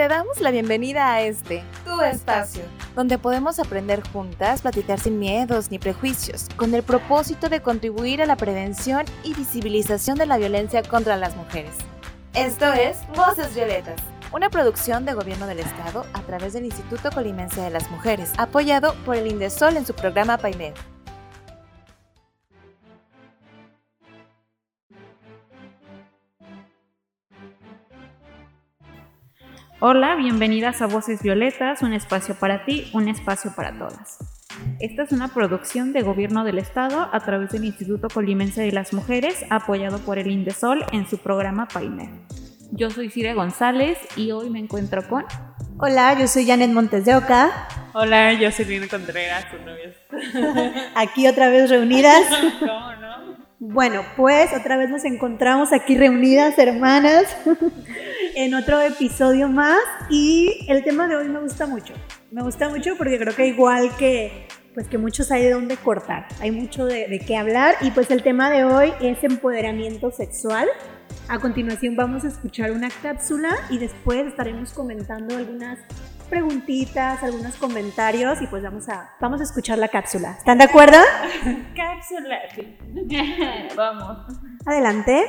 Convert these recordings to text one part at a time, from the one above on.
Te damos la bienvenida a este, tu espacio, donde podemos aprender juntas, platicar sin miedos ni prejuicios, con el propósito de contribuir a la prevención y visibilización de la violencia contra las mujeres. Esto es Voces Violetas, una producción de Gobierno del Estado a través del Instituto Colimense de las Mujeres, apoyado por el INDESOL en su programa PAIMED. Hola, bienvenidas a Voces Violetas, un espacio para ti, un espacio para todas. Esta es una producción de Gobierno del Estado a través del Instituto Colimense de las Mujeres, apoyado por el INDESOL en su programa PAIMER. Yo soy Cire González y hoy me encuentro con... Hola, yo soy Janet Montes de Oca. Hola, yo soy Lina Contreras, tu novia. Aquí otra vez reunidas. ¿Cómo no? Bueno, pues otra vez nos encontramos aquí reunidas, hermanas, en otro episodio más y el tema de hoy me gusta mucho. Me gusta mucho porque creo que igual que pues que muchos hay de dónde cortar, hay mucho de, de qué hablar y pues el tema de hoy es empoderamiento sexual. A continuación vamos a escuchar una cápsula y después estaremos comentando algunas preguntitas, algunos comentarios y pues vamos a, vamos a escuchar la cápsula. ¿Están de acuerdo? Cápsula. Vamos. Adelante.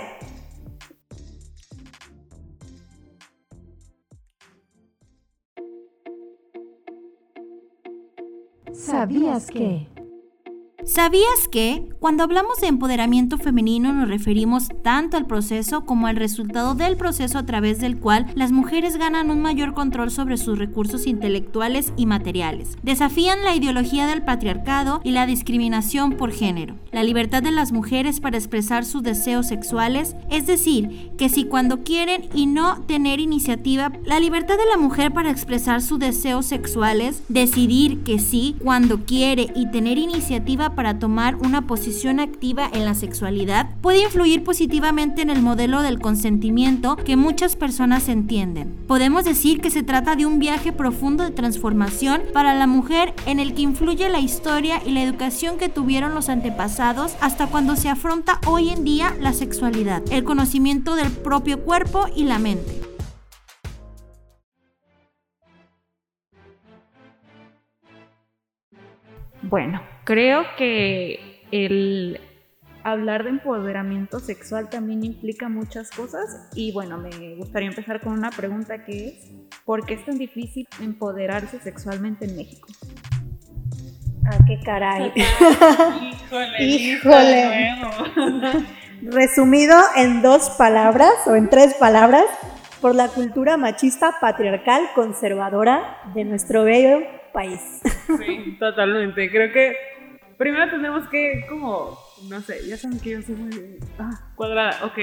¿Sabías que? ¿Sabías que cuando hablamos de empoderamiento femenino nos referimos tanto al proceso como al resultado del proceso a través del cual las mujeres ganan un mayor control sobre sus recursos intelectuales y materiales? Desafían la ideología del patriarcado y la discriminación por género. La libertad de las mujeres para expresar sus deseos sexuales, es decir, que si cuando quieren y no tener iniciativa, la libertad de la mujer para expresar sus deseos sexuales, decidir que sí cuando quiere y tener iniciativa para tomar una posición activa en la sexualidad puede influir positivamente en el modelo del consentimiento que muchas personas entienden. Podemos decir que se trata de un viaje profundo de transformación para la mujer en el que influye la historia y la educación que tuvieron los antepasados hasta cuando se afronta hoy en día la sexualidad, el conocimiento del propio cuerpo y la mente. Bueno, creo que el hablar de empoderamiento sexual también implica muchas cosas y bueno, me gustaría empezar con una pregunta que es, ¿por qué es tan difícil empoderarse sexualmente en México? Ah, qué caray. Híjole. Híjole. Resumido en dos palabras o en tres palabras, por la cultura machista patriarcal conservadora de nuestro bello país. Sí, totalmente. Creo que primero tenemos que, como, no sé, ya saben que yo soy muy ah, cuadrada. Ok.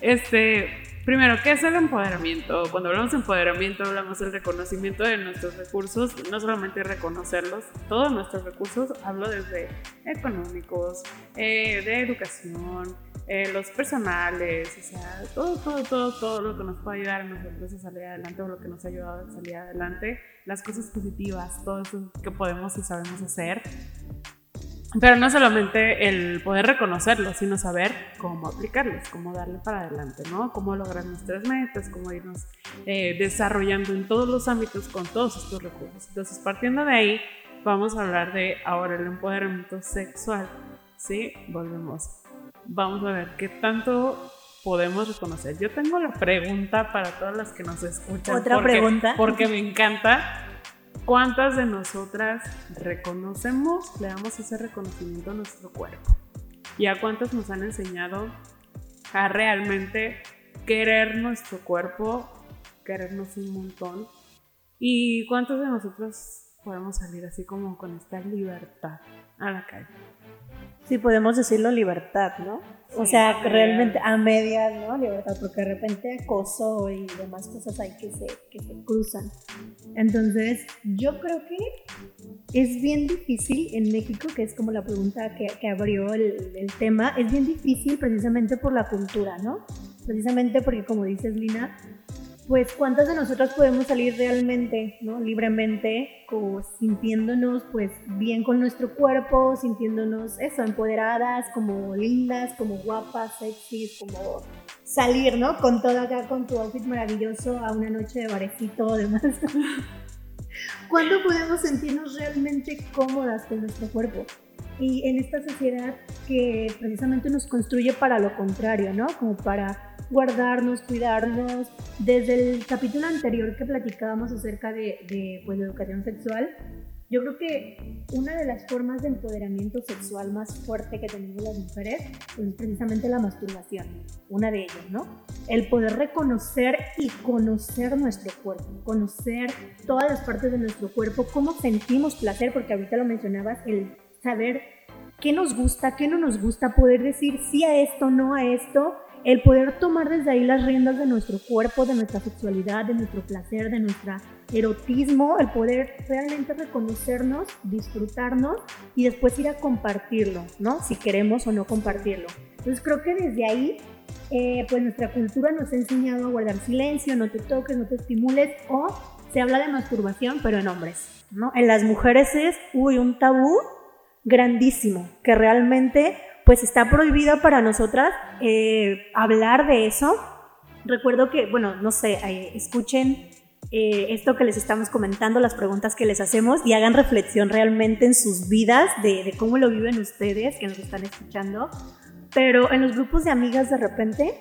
Este, primero, ¿qué es el empoderamiento? Cuando hablamos de empoderamiento, hablamos del reconocimiento de nuestros recursos, no solamente reconocerlos, todos nuestros recursos, hablo desde económicos, eh, de educación, eh, los personales, o sea, todo, todo, todo, todo lo que nos puede ayudar a nosotros a salir adelante o lo que nos ha ayudado a salir adelante, las cosas positivas, todo eso que podemos y sabemos hacer. Pero no solamente el poder reconocerlos, sino saber cómo aplicarlos, cómo darle para adelante, ¿no? Cómo lograr nuestras metas, cómo irnos eh, desarrollando en todos los ámbitos con todos estos recursos. Entonces, partiendo de ahí, vamos a hablar de ahora el empoderamiento sexual. ¿Sí? Volvemos vamos a ver qué tanto podemos reconocer. Yo tengo la pregunta para todas las que nos escuchan. ¿Otra porque, pregunta? Porque me encanta. ¿Cuántas de nosotras reconocemos, le damos ese reconocimiento a nuestro cuerpo? ¿Y a cuántas nos han enseñado a realmente querer nuestro cuerpo, querernos un montón? ¿Y cuántos de nosotros podemos salir así como con esta libertad a la calle? Sí, podemos decirlo libertad, ¿no? O sea, realmente a medias, ¿no? Libertad, porque de repente acoso y demás cosas hay que se, que se cruzan. Entonces, yo creo que es bien difícil en México, que es como la pregunta que, que abrió el, el tema, es bien difícil precisamente por la cultura, ¿no? Precisamente porque, como dices, Lina, pues cuántas de nosotras podemos salir realmente, ¿no? Libremente, como sintiéndonos pues bien con nuestro cuerpo, sintiéndonos eso, empoderadas, como lindas, como guapas, sexys, como salir, ¿no? Con todo acá, con tu outfit maravilloso a una noche de barecito demás. ¿Cuándo podemos sentirnos realmente cómodas con nuestro cuerpo? Y en esta sociedad que precisamente nos construye para lo contrario, ¿no? Como para guardarnos, cuidarnos. Desde el capítulo anterior que platicábamos acerca de, de pues, educación sexual, yo creo que una de las formas de empoderamiento sexual más fuerte que tenemos las mujeres es precisamente la masturbación, una de ellas, ¿no? El poder reconocer y conocer nuestro cuerpo, conocer todas las partes de nuestro cuerpo, cómo sentimos placer, porque ahorita lo mencionabas, el saber qué nos gusta, qué no nos gusta, poder decir sí a esto, no a esto, el poder tomar desde ahí las riendas de nuestro cuerpo, de nuestra sexualidad, de nuestro placer, de nuestro erotismo, el poder realmente reconocernos, disfrutarnos y después ir a compartirlo, ¿no? Si queremos o no compartirlo. Entonces creo que desde ahí, eh, pues nuestra cultura nos ha enseñado a guardar silencio, no te toques, no te estimules o se habla de masturbación, pero en hombres, ¿no? En las mujeres es, uy, un tabú grandísimo, que realmente pues está prohibido para nosotras eh, hablar de eso. Recuerdo que, bueno, no sé, escuchen eh, esto que les estamos comentando, las preguntas que les hacemos y hagan reflexión realmente en sus vidas de, cómo lo viven ustedes que nos están escuchando. Pero en los grupos de amigas de repente,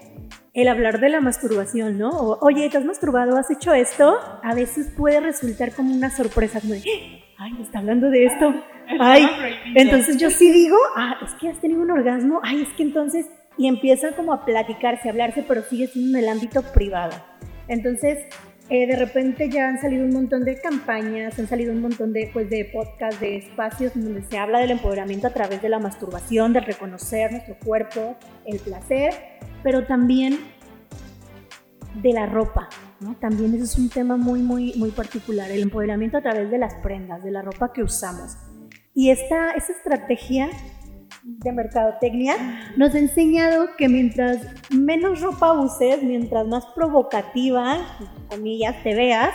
el hablar de la masturbación, ¿no? O, Oye, ¿te has masturbado? ¿Has hecho esto? A veces puede resultar como una sorpresa, como de, ay, está hablando de esto. Ay, entonces yo sí digo, ah, es que has tenido un orgasmo, ay, es que entonces, y empieza como a platicarse, a hablarse, pero sigue siendo en el ámbito privado. Entonces, eh, de repente ya han salido un montón de campañas, han salido un montón de, pues, de podcasts, de espacios donde se habla del empoderamiento a través de la masturbación, de reconocer nuestro cuerpo, el placer, pero también de la ropa, ¿no? También ese es un tema muy, muy, muy particular, el empoderamiento a través de las prendas, de la ropa que usamos. Y esta, esta estrategia de mercadotecnia nos ha enseñado que mientras menos ropa uses, mientras más provocativa, comillas, te veas,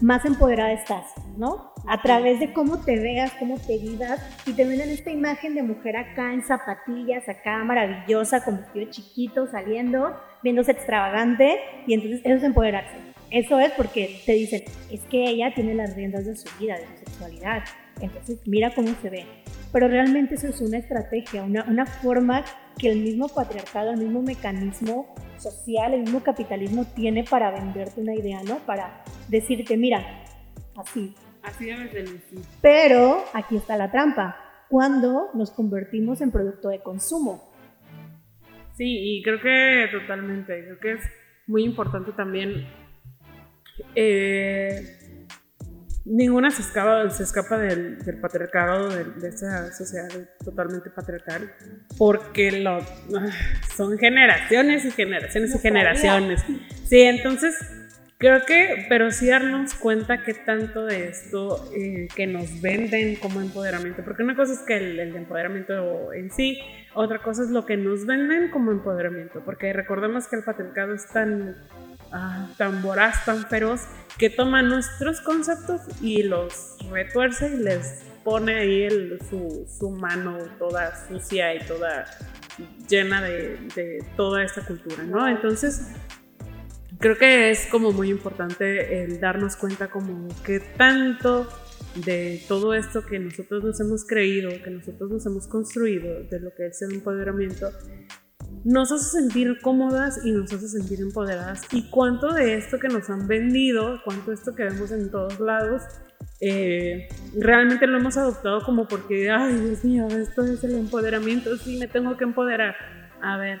más empoderada estás, ¿no? A través de cómo te veas, cómo te vidas, y te ven en esta imagen de mujer acá en zapatillas, acá maravillosa, con vestido chiquito, saliendo, viéndose extravagante, y entonces eso es empoderarse. Eso es porque te dicen, es que ella tiene las riendas de su vida, de su sexualidad, entonces mira cómo se ve. Pero realmente eso es una estrategia, una, una forma que el mismo patriarcado, el mismo mecanismo social, el mismo capitalismo tiene para venderte una idea, ¿no? Para decirte, mira, así. Así debe ser. Pero aquí está la trampa, cuando nos convertimos en producto de consumo. Sí, y creo que totalmente, creo que es muy importante también eh, ninguna se escapa, se escapa del, patriarcado, de, de, esa sociedad totalmente patriarcal, porque lo, son generaciones y generaciones y generaciones. Sí, entonces creo que, pero sí darnos cuenta que tanto de esto eh, que nos venden como empoderamiento, porque una cosa es que el, el, empoderamiento en sí, otra cosa es lo que nos venden como empoderamiento, porque recordemos que el patriarcado es tan tan voraz, tan feroz, que toma nuestros conceptos y los retuerce y les pone ahí su, mano toda sucia y toda llena de, de, toda esta cultura, ¿no? Entonces, creo que es como muy importante el darnos cuenta como que tanto de todo esto que nosotros nos hemos creído, que nosotros nos hemos construido, de lo que es el empoderamiento, nos hace sentir cómodas y nos hace sentir empoderadas. Y cuánto de esto que nos han vendido, cuánto de esto que vemos en todos lados, eh, realmente lo hemos adoptado como porque, ay, Dios mío, esto es el empoderamiento, sí, me tengo que empoderar. A ver,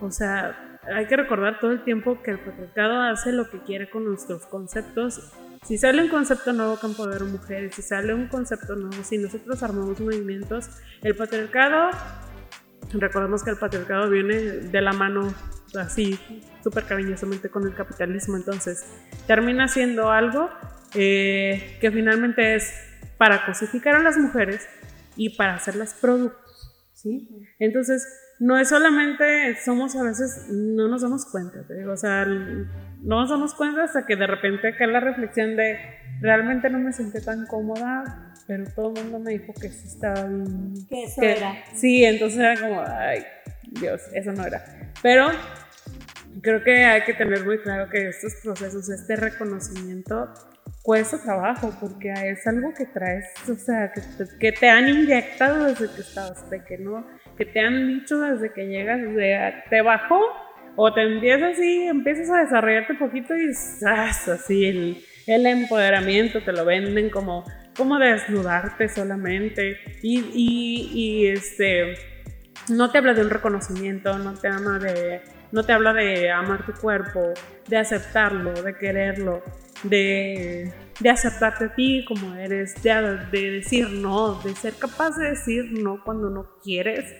o sea, hay que recordar todo el tiempo que el patriarcado hace lo que quiere con nuestros conceptos. Si sale un concepto nuevo que empodera mujeres, si sale un concepto nuevo, si nosotros armamos movimientos, el patriarcado Recordemos que el patriarcado viene de la mano así súper cariñosamente con el capitalismo, entonces termina siendo algo eh, que finalmente es para cosificar a las mujeres y para hacerlas productos, ¿sí? Entonces, no es solamente, somos a veces, no nos damos cuenta, digo, o sea, no nos damos cuenta hasta que de repente cae la reflexión de, realmente no me sentí tan cómoda pero todo el mundo me dijo que sí estaba bien. Que eso era. Sí, entonces era como, ay, Dios, eso no era. Pero creo que hay que tener muy claro que estos procesos, este reconocimiento, cuesta trabajo porque es algo que traes, o sea, que te, que te han inyectado desde que estabas pequeño, que te han dicho desde que llegas, de, te bajó o te empiezas así, empiezas a desarrollarte un poquito y ¡zas! así el, el empoderamiento te lo venden como, como desnudarte solamente y, y, y este no te habla de un reconocimiento, no te ama de no te habla de amar tu cuerpo, de aceptarlo, de quererlo, de, de aceptarte a ti como eres, de, de, decir no, de ser capaz de decir no cuando no quieres.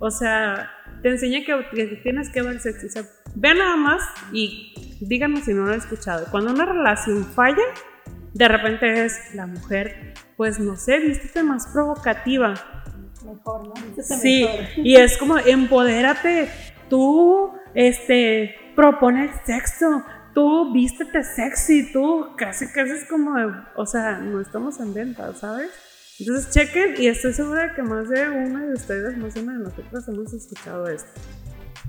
O sea, te enseña que, que tienes que ver. O sea, ve nada más y díganme si no lo he escuchado. Cuando una relación falla, de repente es la mujer, pues no sé, vístete más provocativa. Mejor, ¿no? Sí, y es como empodérate, tú este, propone sexo, tú vístete sexy, tú casi casi es como, o sea, no estamos en venta, ¿sabes? Entonces chequen y estoy segura de que más de una de ustedes, más de una de nosotras hemos escuchado esto.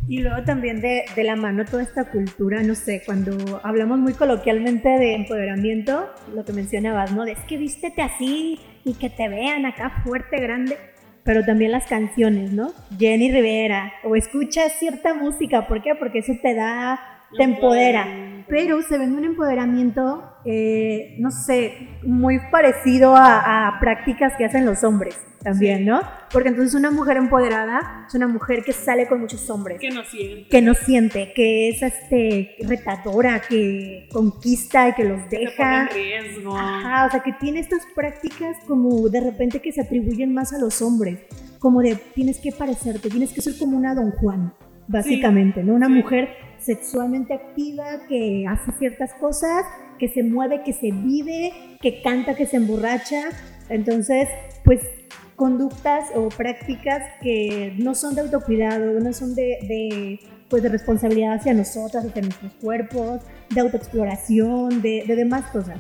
Y luego también de, de, la mano toda esta cultura, no sé, cuando hablamos muy coloquialmente de empoderamiento, lo que mencionabas, ¿no? De es que vístete así y que te vean acá fuerte, grande pero también las canciones, ¿no? Jenny Rivera, o escuchas cierta música, ¿por qué? Porque eso te da, te empodera. Pero se vende un empoderamiento, eh, no sé, muy parecido a, a, prácticas que hacen los hombres también, ¿no? Porque entonces una mujer empoderada es una mujer que sale con muchos hombres. Que no siente. Que no siente, que es este, retadora, que conquista y que los deja. Que pone en riesgo. Ajá, o sea, que tiene estas prácticas como de repente que se atribuyen más a los hombres. Como de tienes que parecerte, tienes que ser como una Don Juan, básicamente, sí. ¿no? Una sí. mujer sexualmente activa que hace ciertas cosas, que se mueve, que se vive, que canta, que se emborracha. Entonces, pues conductas o prácticas que no son de autocuidado, no son de, de, pues de responsabilidad hacia nosotras, hacia nuestros cuerpos, de autoexploración, de, de demás cosas.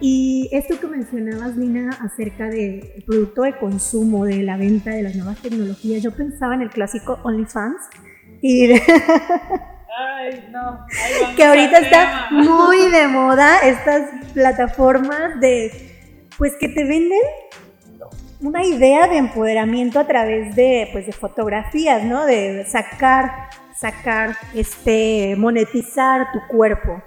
Y esto que mencionabas, Lina, acerca del producto de consumo, de la venta de las nuevas tecnologías, yo pensaba en el clásico OnlyFans y. Ay, no. que ahorita está muy de moda estas plataformas de, pues que te venden una idea de empoderamiento a través de, pues, de fotografías, ¿no? De sacar, sacar, este, monetizar tu cuerpo.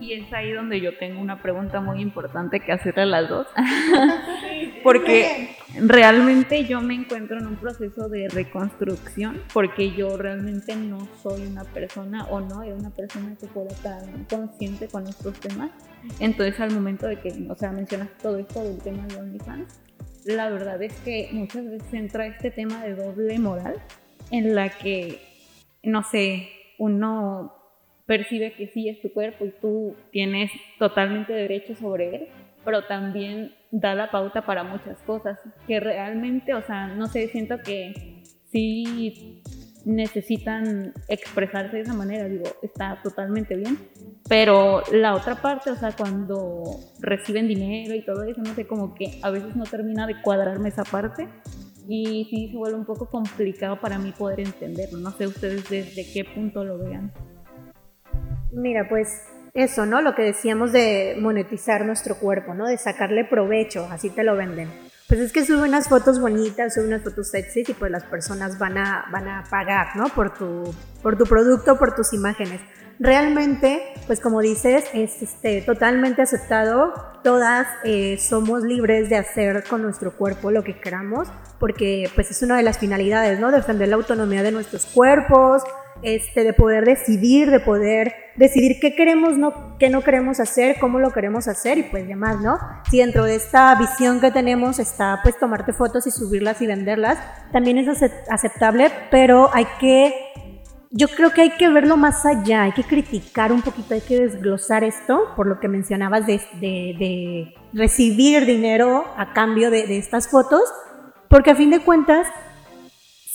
Y es ahí donde yo tengo una pregunta muy importante que hacerle a las dos. porque realmente yo me encuentro en un proceso de reconstrucción, porque yo realmente no soy una persona o no era una persona que fuera tan consciente con estos temas. Entonces al momento de que, o sea, mencionas todo esto del tema de OnlyFans, la verdad es que muchas veces entra este tema de doble moral en la que, no sé, uno percibe que sí es tu cuerpo y tú tienes totalmente derecho sobre él, pero también da la pauta para muchas cosas que realmente, o sea, no sé, siento que sí necesitan expresarse de esa manera, digo, está totalmente bien, pero la otra parte, o sea, cuando reciben dinero y todo eso, no sé, como que a veces no termina de cuadrarme esa parte y sí se vuelve un poco complicado para mí poder entenderlo, no sé ustedes desde qué punto lo vean. Mira, pues eso, ¿no? Lo que decíamos de monetizar nuestro cuerpo, ¿no? De sacarle provecho, así te lo venden. Pues es que sube unas fotos bonitas, sube unas fotos sexy y pues las personas van a, van a pagar, ¿no? Por tu, por tu producto, por tus imágenes. Realmente, pues como dices, es este, totalmente aceptado. Todas eh, somos libres de hacer con nuestro cuerpo lo que queramos, porque pues es una de las finalidades, ¿no? Defender la autonomía de nuestros cuerpos, este, de poder decidir, de poder decidir qué queremos, no, qué no queremos hacer, cómo lo queremos hacer y pues demás, ¿no? Si dentro de esta visión que tenemos está pues tomarte fotos y subirlas y venderlas, también es aceptable, pero hay que, yo creo que hay que verlo más allá, hay que criticar un poquito, hay que desglosar esto, por lo que mencionabas de, recibir dinero a cambio de estas fotos, porque a fin de cuentas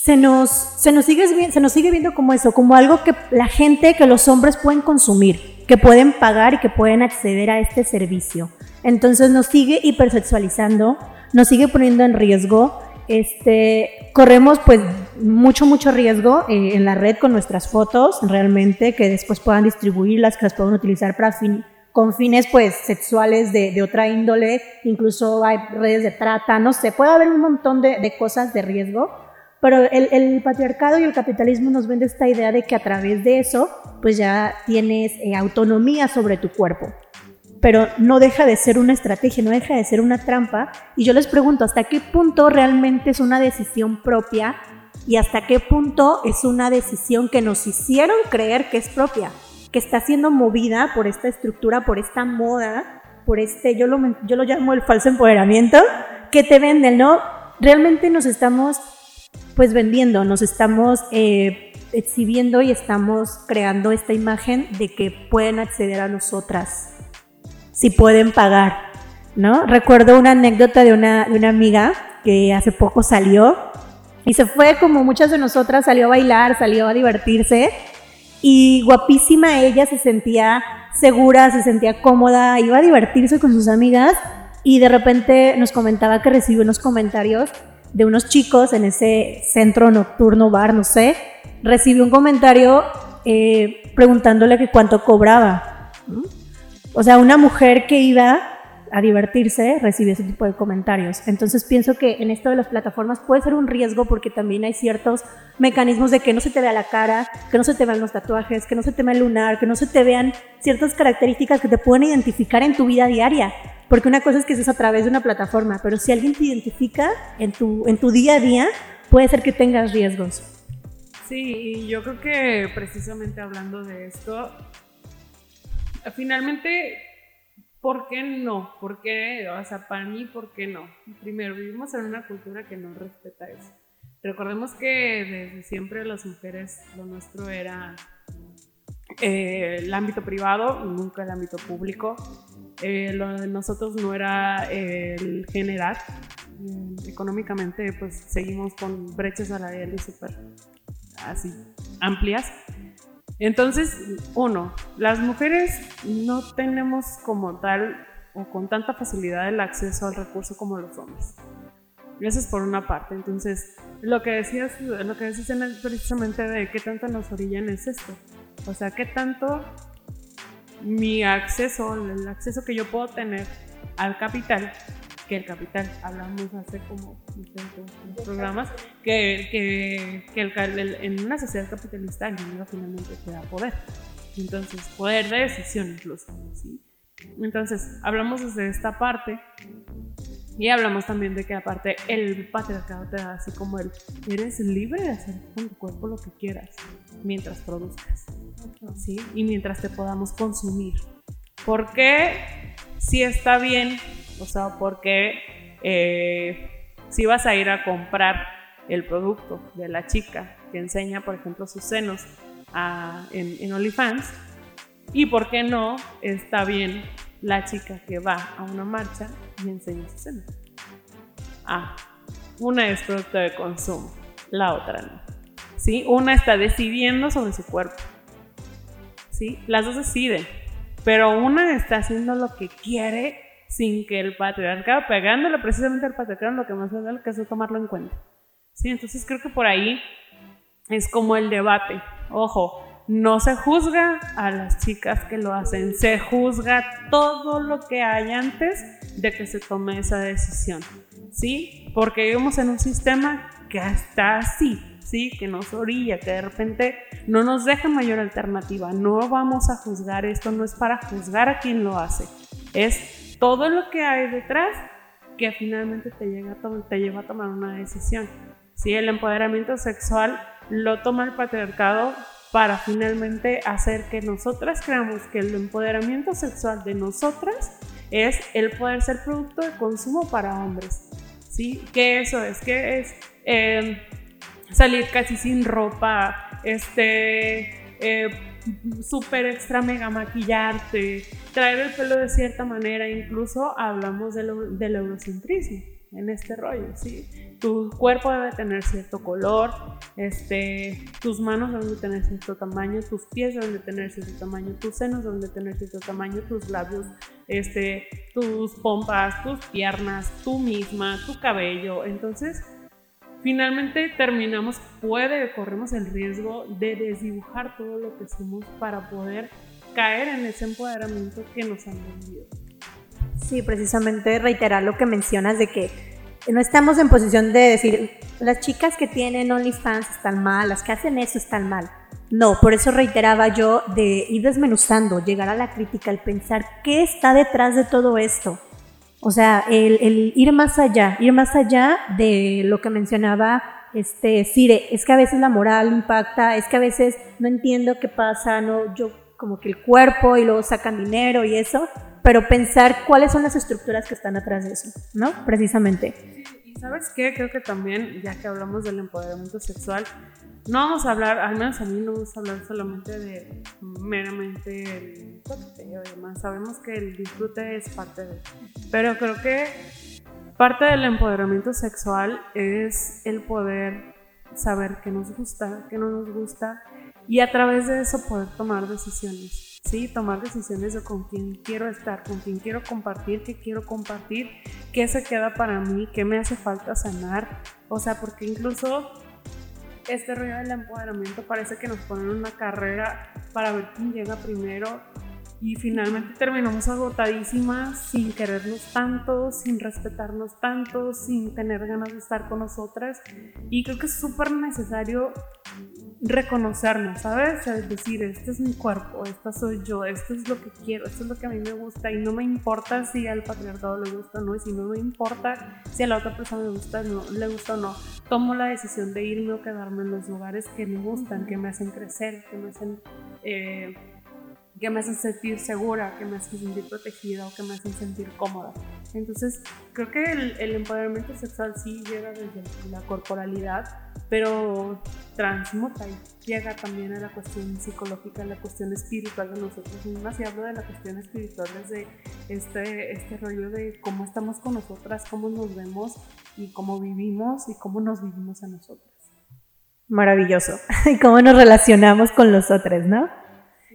se nos, se, nos sigue, se nos sigue viendo como eso, como algo que la gente, que los hombres pueden consumir, que pueden pagar y que pueden acceder a este servicio. Entonces nos sigue hipersexualizando, nos sigue poniendo en riesgo, este, corremos pues mucho, mucho riesgo eh, en la red con nuestras fotos, realmente, que después puedan distribuirlas, que las puedan utilizar para fin, con fines pues sexuales de, de, otra índole, incluso hay redes de trata, no sé, puede haber un montón de, de cosas de riesgo, pero el, el, patriarcado y el capitalismo nos vende esta idea de que a través de eso pues ya tienes eh, autonomía sobre tu cuerpo pero no deja de ser una estrategia, no deja de ser una trampa. Y yo les pregunto, ¿hasta qué punto realmente es una decisión propia y hasta qué punto es una decisión que nos hicieron creer que es propia, que está siendo movida por esta estructura, por esta moda, por este, yo lo, yo lo llamo el falso empoderamiento, que te venden, ¿no? Realmente nos estamos pues vendiendo, nos estamos eh, exhibiendo y estamos creando esta imagen de que pueden acceder a nosotras si pueden pagar, ¿no? Recuerdo una anécdota de una, de una amiga que hace poco salió y se fue como muchas de nosotras, salió a bailar, salió a divertirse y guapísima ella, se sentía segura, se sentía cómoda, iba a divertirse con sus amigas y de repente nos comentaba que recibió unos comentarios de unos chicos en ese centro nocturno bar, no sé, recibió un comentario eh, preguntándole que cuánto cobraba. O sea, una mujer que iba a divertirse recibe ese tipo de comentarios. Entonces pienso que en esto de las plataformas puede ser un riesgo porque también hay ciertos mecanismos de que no se te vea la cara, que no se te vean los tatuajes, que no se te vea el lunar, que no se te vean ciertas características que te pueden identificar en tu vida diaria. Porque una cosa es que es a través de una plataforma, pero si alguien te identifica en tu, en tu día a día, puede ser que tengas riesgos. Sí, yo creo que precisamente hablando de esto, finalmente, ¿por qué no? ¿Por qué? O sea, para mí, ¿por qué no? Primero, vivimos en una cultura que no respeta eso. Recordemos que desde siempre las mujeres, lo nuestro era eh, el ámbito privado, nunca el ámbito público. Eh, lo de nosotros no era el generar. Mm, económicamente, pues seguimos con brechas salariales súper así amplias. Entonces, uno, las mujeres no tenemos como tal o con tanta facilidad el acceso al recurso como los hombres. Eso es por una parte. Entonces, lo que decías, lo que decías precisamente de qué tanto nos orillan es esto. O sea, qué tanto mi acceso, el acceso que yo puedo tener al capital que el capital, hablamos hace como programas, que, que, que el, en una sociedad capitalista el dinero finalmente te da poder. Entonces, poder de decisión incluso. ¿sí? Entonces, hablamos desde esta parte y hablamos también de que aparte el patriarcado te da así como el, eres libre de hacer con tu cuerpo lo que quieras mientras produzcas. ¿Sí? Y mientras te podamos consumir. Porque si está bien o sea, porque eh, si vas a ir a comprar el producto de la chica que enseña, por ejemplo, sus senos en, en OnlyFans, y por qué no está bien la chica que va a una marcha y enseña sus senos. Ah, una es producto de consumo, la otra no. ¿Sí? Una está decidiendo sobre su cuerpo. ¿Sí? Las dos deciden, pero una está haciendo lo que quiere sin que el patriarcado, pegándole precisamente al patriarcado, lo que más me lo que es tomarlo en cuenta. Sí, entonces creo que por ahí es como el debate. Ojo, no se juzga a las chicas que lo hacen, se juzga todo lo que hay antes de que se tome esa decisión. ¿Sí? Porque vivimos en un sistema que está así, ¿sí? Que nos orilla, que de repente no nos deja mayor alternativa. No vamos a juzgar esto, no es para juzgar a quien lo hace. Es todo lo que hay detrás que finalmente te, llega te lleva a tomar una decisión. ¿Sí? El empoderamiento sexual lo toma el patriarcado para finalmente hacer que nosotras creamos que el empoderamiento sexual de nosotras es el poder ser producto de consumo para hombres. ¿Sí? Que eso es, que es em, salir casi sin ropa, este, eh, súper extra mega maquillarte, traer el pelo de cierta manera, incluso hablamos del, eurocentrismo en este rollo, ¿sí? Tu cuerpo debe tener cierto color, este, tus manos deben de tener cierto tamaño, tus pies deben de tener cierto tamaño, tus senos deben de tener cierto tamaño, tus labios, este, tus pompas, tus piernas, tú misma, tu cabello. Entonces, finalmente terminamos, puede, corremos el riesgo de desdibujar todo lo que somos para poder caer en ese empoderamiento que nos han vendido. Sí, precisamente reiterar lo que mencionas de que no estamos en posición de decir, las chicas que tienen OnlyFans están mal, las que hacen eso están mal. No, por eso reiteraba yo de ir desmenuzando, llegar a la crítica, el pensar qué está detrás de todo esto. O sea, el, ir más allá, ir más allá de lo que mencionaba este Cire, es que a veces la moral impacta, es que a veces no entiendo qué pasa, no, yo como que el cuerpo y luego sacan dinero y eso, pero pensar cuáles son las estructuras que están atrás de eso, ¿no? Precisamente. y sabes qué, creo que también, ya que hablamos del empoderamiento sexual, no vamos a hablar, al menos a mí no vamos a hablar solamente de meramente el coqueteo y demás. Sabemos que el disfrute es parte de. Pero creo que parte del empoderamiento sexual es el poder saber qué nos gusta, qué no nos gusta y a través de eso poder tomar decisiones. Sí, tomar decisiones de con quién quiero estar, con quién quiero compartir, qué quiero compartir, qué se queda para mí, qué me hace falta sanar. O sea, porque incluso este rollo del empoderamiento parece que nos ponen una carrera para ver quién llega primero y finalmente terminamos agotadísimas sin querernos tanto, sin respetarnos tanto, sin tener ganas de estar con nosotras. Y creo que es súper necesario reconocernos, ¿sabes? Es decir, este es mi cuerpo, esta soy yo, esto es lo que quiero, esto es lo que a mí me gusta y no me importa si al patriarcado le gusta o no, y si no me importa si a la otra persona le gusta, no, le gusta o no. Tomo la decisión de irme o quedarme en los lugares que me gustan, que me hacen crecer, que me hacen... Eh, que me hacen sentir segura, que me hacen sentir protegida o que me hacen sentir cómoda. Entonces, creo que el, el empoderamiento sexual sí llega desde la corporalidad, pero transmuta y llega también a la cuestión psicológica, a la cuestión espiritual de nosotros mismas. Y hablo de la cuestión espiritual desde este, este rollo de cómo estamos con nosotras, cómo nos vemos y cómo vivimos y cómo nos vivimos a nosotras. Maravilloso. Y cómo nos relacionamos con los otros, ¿no?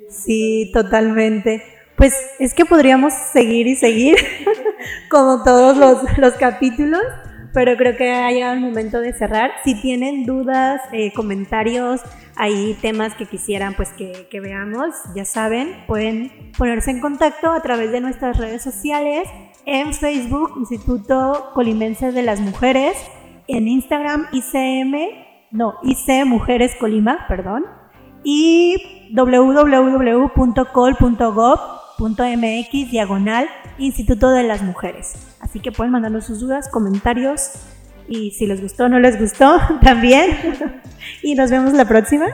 Sí, totalmente. Pues es que podríamos seguir y seguir, como todos los, capítulos, pero creo que ha llegado el momento de cerrar. Si tienen dudas, eh, comentarios, hay temas que quisieran pues que, veamos, ya saben, pueden ponerse en contacto a través de nuestras redes sociales, en Facebook, Instituto Colimense de las Mujeres, en Instagram, ICM, no, IC Mujeres Colima, perdón, y www.col.gov.mx diagonal Instituto de las Mujeres. Así que pueden mandarnos sus dudas, comentarios y si les gustó o no les gustó también. y nos vemos la próxima.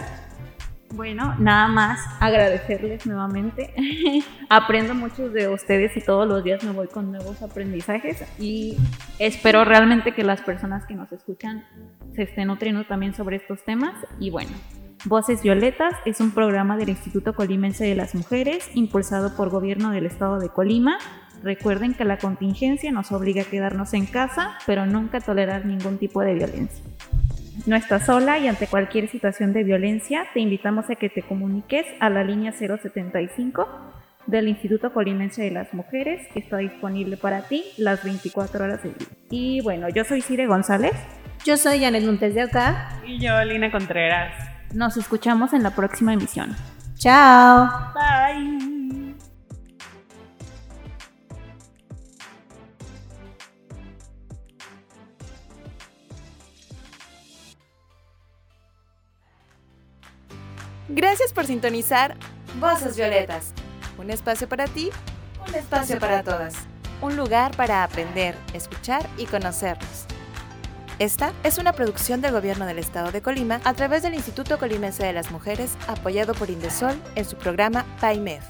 Bueno, nada más agradecerles nuevamente. Aprendo mucho de ustedes y todos los días me voy con nuevos aprendizajes y espero realmente que las personas que nos escuchan se estén nutriendo también sobre estos temas y bueno, Voces Violetas es un programa del Instituto Colimense de las Mujeres impulsado por Gobierno del Estado de Colima. Recuerden que la contingencia nos obliga a quedarnos en casa, pero nunca tolerar ningún tipo de violencia. No estás sola y ante cualquier situación de violencia te invitamos a que te comuniques a la línea 075 del Instituto Colimense de las Mujeres que está disponible para ti las 24 horas del día. Y bueno, yo soy Cire González. Yo soy Janet Montes de Acá. Y yo, Lina Contreras. Nos escuchamos en la próxima emisión. Chao. Gracias por sintonizar Voces Violetas. Un espacio para ti, un espacio para todas. Un lugar para aprender, escuchar y conocernos. Esta es una producción del Gobierno del Estado de Colima a través del Instituto Colimense de las Mujeres, apoyado por Indesol en su programa PAIMED.